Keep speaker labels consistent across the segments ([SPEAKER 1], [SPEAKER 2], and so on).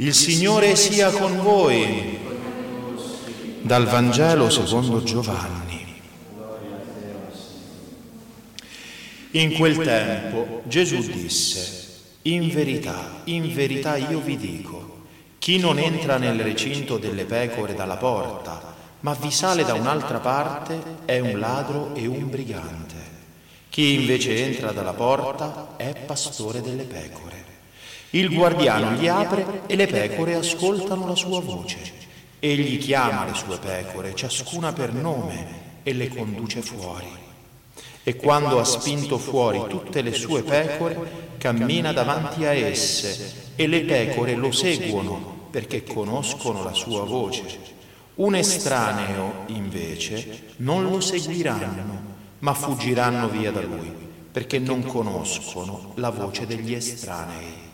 [SPEAKER 1] Il Signore sia con voi. Dal Vangelo secondo Giovanni. In quel tempo Gesù disse, in verità, in verità io vi dico, chi non entra nel recinto delle pecore dalla porta, ma vi sale da un'altra parte, è un ladro e un brigante. Chi invece entra dalla porta è pastore delle pecore. Il guardiano gli apre e le pecore ascoltano la sua voce. Egli chiama le sue pecore, ciascuna per nome, e le conduce fuori. E quando ha spinto fuori tutte le sue pecore, cammina davanti a esse e le pecore lo seguono perché conoscono la sua voce. Un estraneo, invece, non lo seguiranno, ma fuggiranno via da lui, perché non conoscono la voce degli estranei.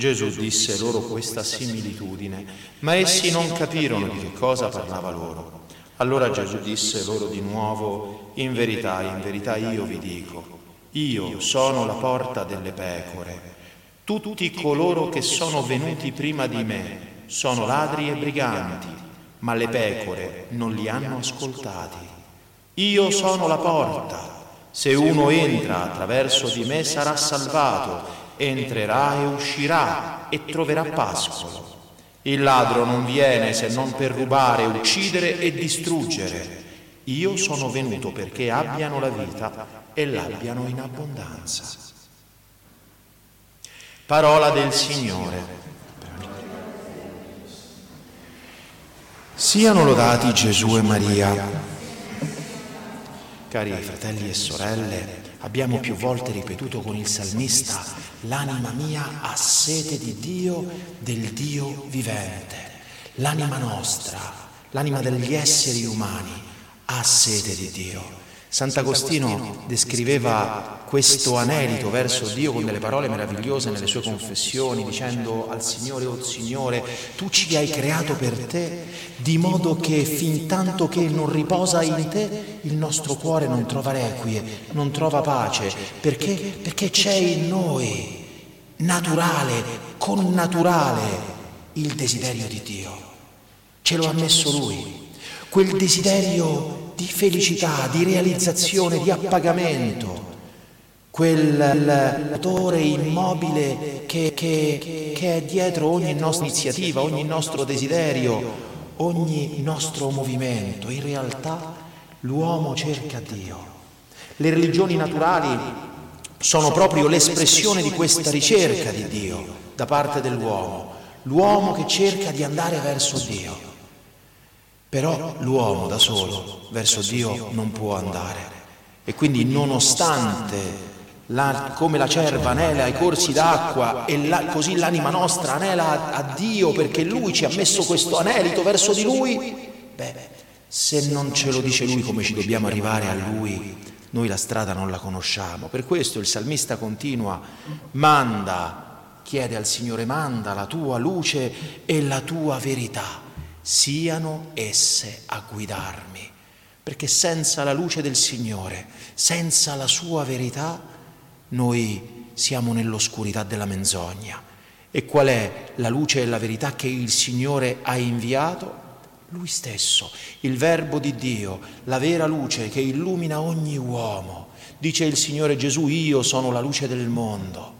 [SPEAKER 1] Gesù disse loro questa similitudine, ma essi non capirono di che cosa parlava loro. Allora Gesù disse loro di nuovo, in verità, in verità io vi dico, io sono la porta delle pecore. Tutti coloro che sono venuti prima di me sono ladri e briganti, ma le pecore non li hanno ascoltati. Io sono la porta. Se uno entra attraverso di me sarà salvato entrerà e uscirà e troverà pascolo. Il ladro non viene se non per rubare, uccidere e distruggere. Io sono venuto perché abbiano la vita e l'abbiano in abbondanza. Parola del Signore. Siano lodati Gesù e Maria. Cari fratelli e sorelle, abbiamo più volte ripetuto con il salmista, l'anima mia ha sete di Dio, del Dio vivente. L'anima nostra, l'anima degli esseri umani, ha sete di Dio. Sant'Agostino descriveva questo anelito verso Dio con delle parole meravigliose nelle sue confessioni, dicendo al Signore, oh Signore, tu ci hai creato per te, di modo che fin tanto che non riposa in te, il nostro cuore non trova requie, non trova pace, perché? Perché c'è in noi, naturale, connaturale, il desiderio di Dio. Ce lo ha messo Lui, quel desiderio di felicità, di realizzazione, di appagamento, quel motore immobile che, che, che è dietro ogni nostra iniziativa, ogni nostro desiderio, ogni nostro movimento. In realtà l'uomo cerca Dio. Le religioni naturali sono proprio l'espressione di questa ricerca di Dio da parte dell'uomo, l'uomo che cerca di andare verso Dio. Però l'uomo da solo verso Dio non può andare. E quindi nonostante la, come la cerva anela ai corsi d'acqua e la, così l'anima nostra anela a, Dio perché Lui ci ha messo questo anelito verso di Lui, beh, se non ce lo dice Lui come ci dobbiamo arrivare a Lui, noi la strada non la conosciamo. Per questo il salmista continua, manda, chiede al Signore, manda la tua luce e la tua verità siano esse a guidarmi, perché senza la luce del Signore, senza la sua verità, noi siamo nell'oscurità della menzogna. E qual è la luce e la verità che il Signore ha inviato? Lui stesso, il Verbo di Dio, la vera luce che illumina ogni uomo. Dice il Signore Gesù, io sono la luce del mondo.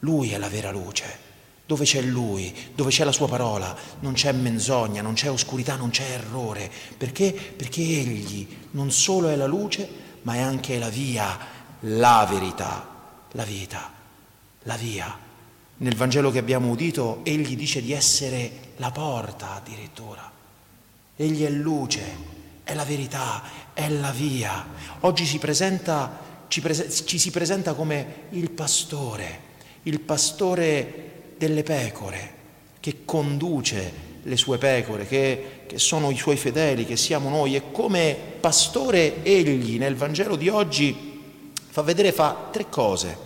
[SPEAKER 1] Lui è la vera luce. Dove c'è Lui, dove c'è la Sua parola, non c'è menzogna, non c'è oscurità, non c'è errore. Perché? Perché Egli non solo è la luce, ma è anche la via, la verità, la vita, la via. Nel Vangelo che abbiamo udito, Egli dice di essere la porta addirittura. Egli è luce, è la verità, è la via. Oggi si presenta, ci, prese, ci si presenta come il pastore, il pastore delle pecore, che conduce le sue pecore, che, che, sono i suoi fedeli, che siamo noi. E come pastore egli nel Vangelo di oggi fa vedere, fa tre cose.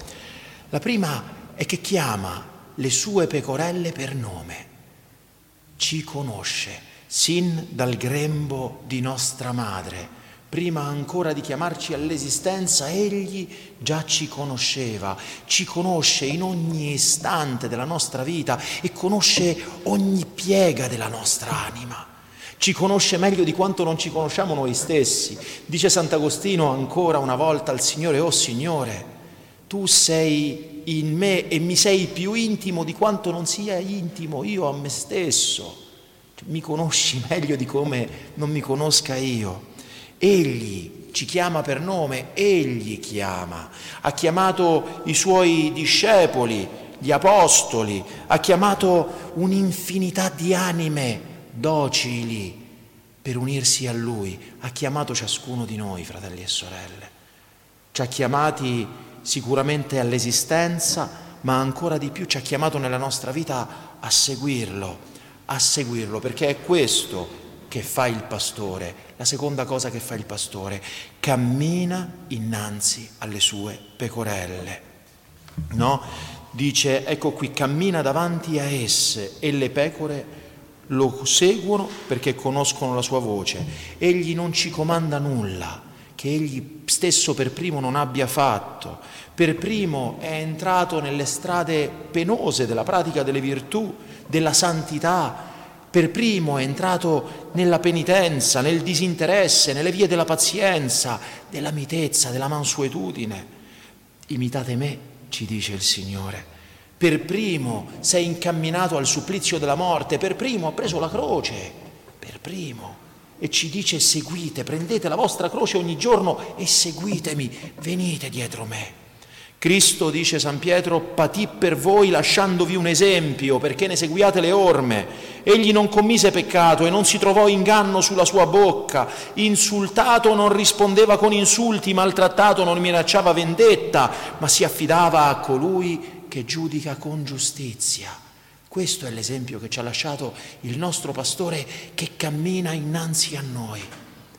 [SPEAKER 1] La prima è che chiama le sue pecorelle per nome, ci conosce sin dal grembo di nostra madre, prima ancora di chiamarci all'esistenza, Egli già ci conosceva, ci conosce in ogni istante della nostra vita e conosce ogni piega della nostra anima. Ci conosce meglio di quanto non ci conosciamo noi stessi. Dice Sant'Agostino ancora una volta al Signore, oh Signore, tu sei in me e mi sei più intimo di quanto non sia intimo io a me stesso. Mi conosci meglio di come non mi conosca io. Egli ci chiama per nome, egli chiama. Ha chiamato i suoi discepoli, gli apostoli, ha chiamato un'infinità di anime docili per unirsi a lui. Ha chiamato ciascuno di noi, fratelli e sorelle. Ci ha chiamati sicuramente all'esistenza, ma ancora di più ci ha chiamato nella nostra vita a seguirlo, a seguirlo, perché è questo che fa il pastore, la seconda cosa che fa il pastore, cammina innanzi alle sue pecorelle. No? Dice, ecco qui, cammina davanti a esse e le pecore lo seguono perché conoscono la sua voce. Egli non ci comanda nulla che egli stesso per primo non abbia fatto. Per primo è entrato nelle strade penose della pratica delle virtù, della santità, per primo è entrato nella penitenza, nel disinteresse, nelle vie della pazienza, della mitezza, della mansuetudine. Imitate me, ci dice il Signore. Per primo sei incamminato al supplizio della morte, per primo ha preso la croce, per primo. E ci dice seguite, prendete la vostra croce ogni giorno e seguitemi, venite dietro me. Cristo, dice San Pietro, patì per voi lasciandovi un esempio perché ne seguiate le orme. Egli non commise peccato e non si trovò inganno sulla sua bocca. Insultato non rispondeva con insulti, maltrattato non minacciava vendetta, ma si affidava a colui che giudica con giustizia. Questo è l'esempio che ci ha lasciato il nostro pastore che cammina innanzi a noi,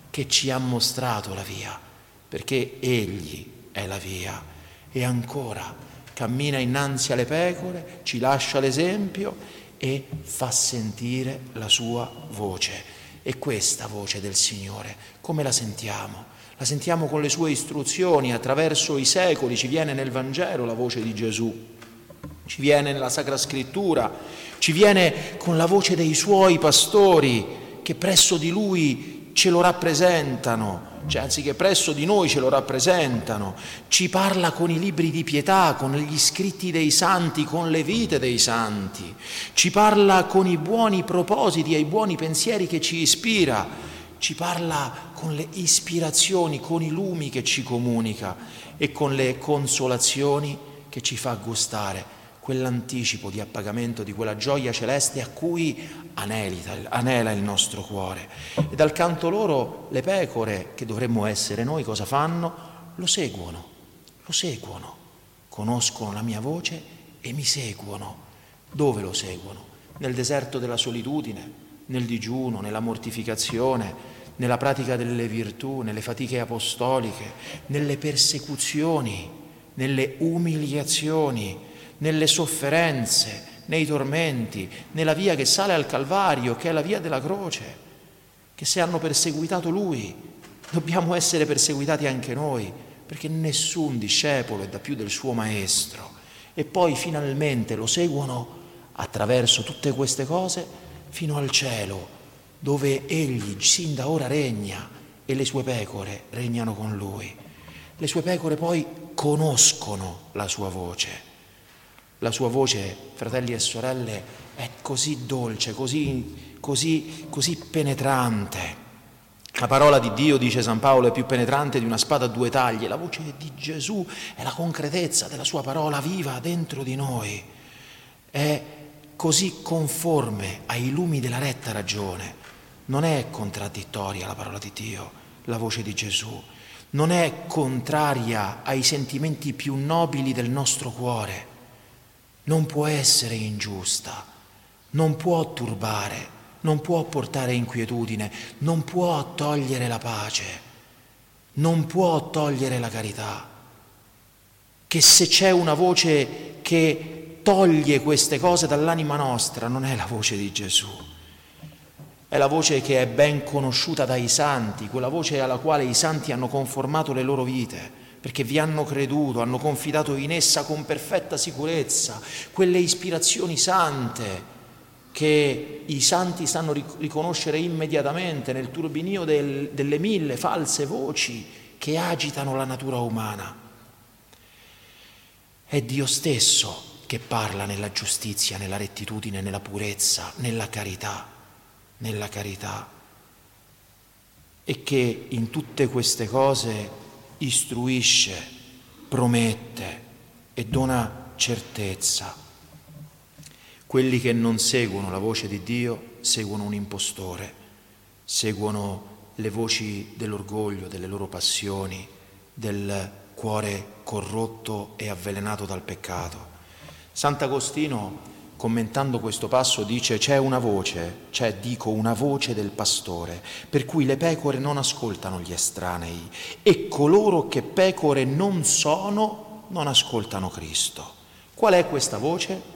[SPEAKER 1] che ci ha mostrato la via, perché Egli è la via e ancora cammina innanzi alle pecore, ci lascia l'esempio e fa sentire la sua voce. E questa voce del Signore, come la sentiamo? La sentiamo con le sue istruzioni, attraverso i secoli, ci viene nel Vangelo la voce di Gesù, ci viene nella Sacra Scrittura, ci viene con la voce dei suoi pastori che presso di lui ce lo rappresentano cioè anziché presso di noi ce lo rappresentano, ci parla con i libri di pietà, con gli scritti dei santi, con le vite dei santi, ci parla con i buoni propositi e i buoni pensieri che ci ispira, ci parla con le ispirazioni, con i lumi che ci comunica e con le consolazioni che ci fa gustare quell'anticipo di appagamento di quella gioia celeste a cui anelita, anela il nostro cuore. E dal canto loro le pecore, che dovremmo essere noi, cosa fanno? Lo seguono, lo seguono, conoscono la mia voce e mi seguono. Dove lo seguono? Nel deserto della solitudine, nel digiuno, nella mortificazione, nella pratica delle virtù, nelle fatiche apostoliche, nelle persecuzioni, nelle umiliazioni, nelle sofferenze, nei tormenti, nella via che sale al Calvario, che è la via della croce, che se hanno perseguitato Lui, dobbiamo essere perseguitati anche noi, perché nessun discepolo è da più del suo Maestro. E poi finalmente lo seguono attraverso tutte queste cose fino al cielo, dove Egli sin da ora regna e le sue pecore regnano con Lui. Le sue pecore poi conoscono la sua voce la sua voce, fratelli e sorelle, è così dolce, così, così, così penetrante. La parola di Dio, dice San Paolo, è più penetrante di una spada a due taglie. La voce di Gesù è la concretezza della sua parola viva dentro di noi. È così conforme ai lumi della retta ragione. Non è contraddittoria la parola di Dio, la voce di Gesù. Non è contraria ai sentimenti più nobili del nostro cuore non può essere ingiusta, non può turbare, non può portare inquietudine, non può togliere la pace, non può togliere la carità. Che se c'è una voce che toglie queste cose dall'anima nostra, non è la voce di Gesù. È la voce che è ben conosciuta dai santi, quella voce alla quale i santi hanno conformato le loro vite, perché vi hanno creduto, hanno confidato in essa con perfetta sicurezza, quelle ispirazioni sante che i santi sanno riconoscere immediatamente nel turbinio del, delle mille false voci che agitano la natura umana. È Dio stesso che parla nella giustizia, nella rettitudine, nella purezza, nella carità nella carità e che in tutte queste cose istruisce, promette e dona certezza. Quelli che non seguono la voce di Dio seguono un impostore, seguono le voci dell'orgoglio, delle loro passioni, del cuore corrotto e avvelenato dal peccato. Sant'Agostino commentando questo passo dice c'è una voce, c'è dico una voce del pastore, per cui le pecore non ascoltano gli estranei e coloro che pecore non sono non ascoltano Cristo. Qual è questa voce?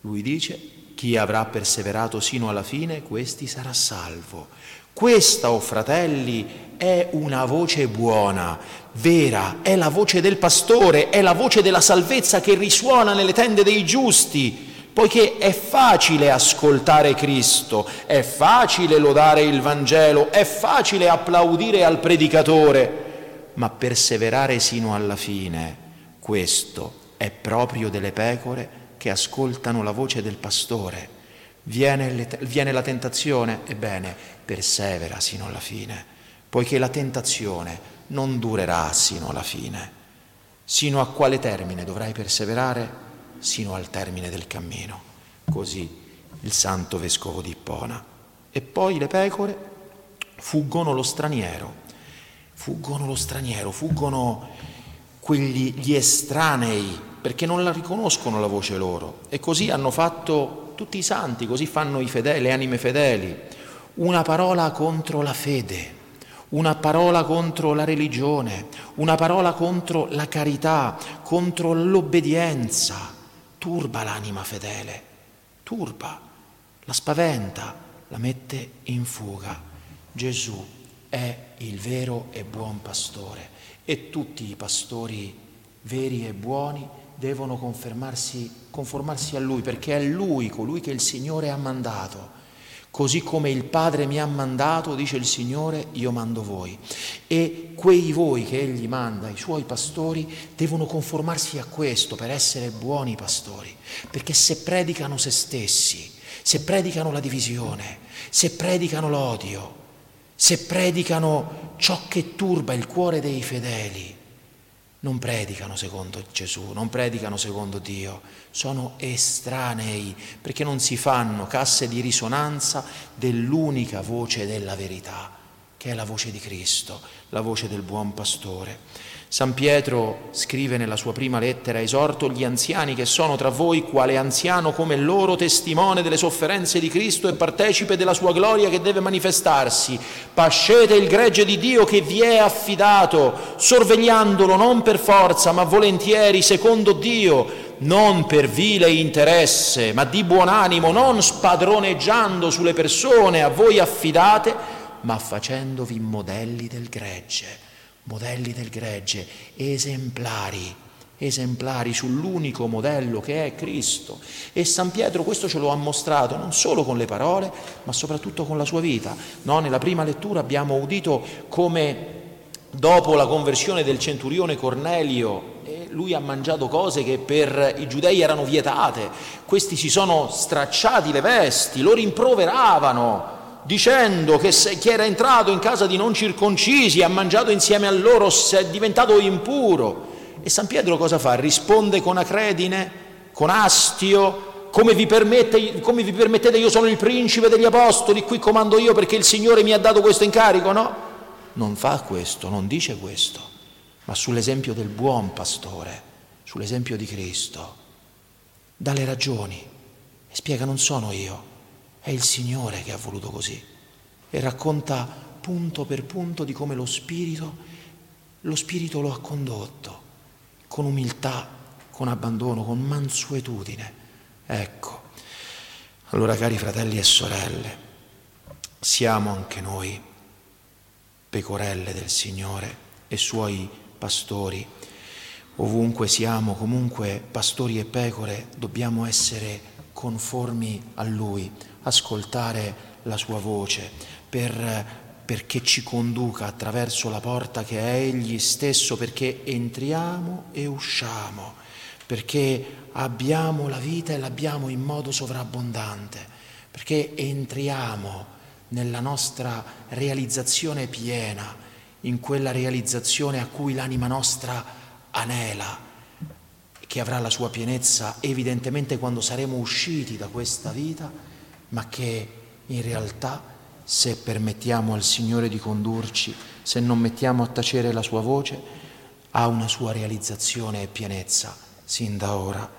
[SPEAKER 1] Lui dice chi avrà perseverato sino alla fine, questi sarà salvo. Questa, o oh fratelli, è una voce buona, vera, è la voce del pastore, è la voce della salvezza che risuona nelle tende dei giusti poiché è facile ascoltare Cristo, è facile lodare il Vangelo, è facile applaudire al predicatore, ma perseverare sino alla fine, questo è proprio delle pecore che ascoltano la voce del pastore. Viene, viene la tentazione, ebbene, persevera sino alla fine, poiché la tentazione non durerà sino alla fine. Sino a quale termine dovrai perseverare? Sino al termine del cammino. Così il santo vescovo di Ippona. E poi le pecore fuggono lo straniero, fuggono lo straniero, fuggono quegli, gli estranei, perché non la riconoscono la voce loro. E così hanno fatto tutti i santi, così fanno i fedeli, le anime fedeli. Una parola contro la fede, una parola contro la religione, una parola contro la carità, contro l'obbedienza turba l'anima fedele, turba, la spaventa, la mette in fuga. Gesù è il vero e buon pastore e tutti i pastori veri e buoni devono conformarsi a Lui perché è Lui colui che il Signore ha mandato Così come il Padre mi ha mandato, dice il Signore, io mando voi. E quei voi che Egli manda, i suoi pastori, devono conformarsi a questo per essere buoni pastori. Perché se predicano se stessi, se predicano la divisione, se predicano l'odio, se predicano ciò che turba il cuore dei fedeli, non predicano secondo Gesù, non predicano secondo Dio, sono estranei perché non si fanno casse di risonanza dell'unica voce della verità, che è la voce di Cristo, la voce del buon pastore. San Pietro scrive nella sua prima lettera, esorto gli anziani che sono tra voi, quale anziano come loro testimone delle sofferenze di Cristo e partecipe della sua gloria che deve manifestarsi. Pascete il gregge di Dio che vi è affidato, sorvegliandolo non per forza, ma volentieri, secondo Dio, non per vile interesse, ma di buon animo, non spadroneggiando sulle persone a voi affidate, ma facendovi modelli del gregge modelli del gregge, esemplari, esemplari sull'unico modello che è Cristo. E San Pietro questo ce lo ha mostrato non solo con le parole, ma soprattutto con la sua vita. No? Nella prima lettura abbiamo udito come dopo la conversione del centurione Cornelio lui ha mangiato cose che per i giudei erano vietate, questi si sono stracciati le vesti, lo rimproveravano, dicendo che se, chi era entrato in casa di non circoncisi ha mangiato insieme a loro è diventato impuro. E San Pietro cosa fa? Risponde con acredine, con astio, come vi, permette, come vi permettete, io sono il principe degli apostoli, qui comando io perché il Signore mi ha dato questo incarico, no? Non fa questo, non dice questo, ma sull'esempio del buon pastore, sull'esempio di Cristo, dà le ragioni e spiega non sono io, è il Signore che ha voluto così e racconta punto per punto di come lo Spirito, lo Spirito lo ha condotto con umiltà, con abbandono, con mansuetudine. Ecco, allora cari fratelli e sorelle, siamo anche noi pecorelle del Signore e suoi pastori. Ovunque siamo, comunque pastori e pecore, dobbiamo essere conformi a Lui, ascoltare la sua voce per, perché ci conduca attraverso la porta che è Egli stesso, perché entriamo e usciamo, perché abbiamo la vita e l'abbiamo in modo sovrabbondante, perché entriamo nella nostra realizzazione piena, in quella realizzazione a cui l'anima nostra anela, che avrà la sua pienezza. Evidentemente quando saremo usciti da questa vita, ma che in realtà se permettiamo al Signore di condurci, se non mettiamo a tacere la sua voce, ha una sua realizzazione e pienezza sin da ora.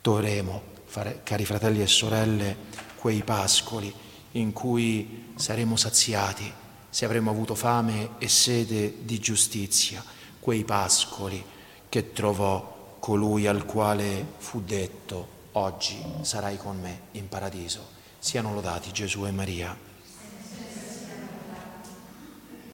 [SPEAKER 1] Dovremo fare, cari fratelli e sorelle, quei pascoli in cui saremo saziati se avremo avuto fame e sede di giustizia, quei pascoli che trovò colui al quale fu detto oggi sarai con me in paradiso. Siano lodati Gesù e Maria.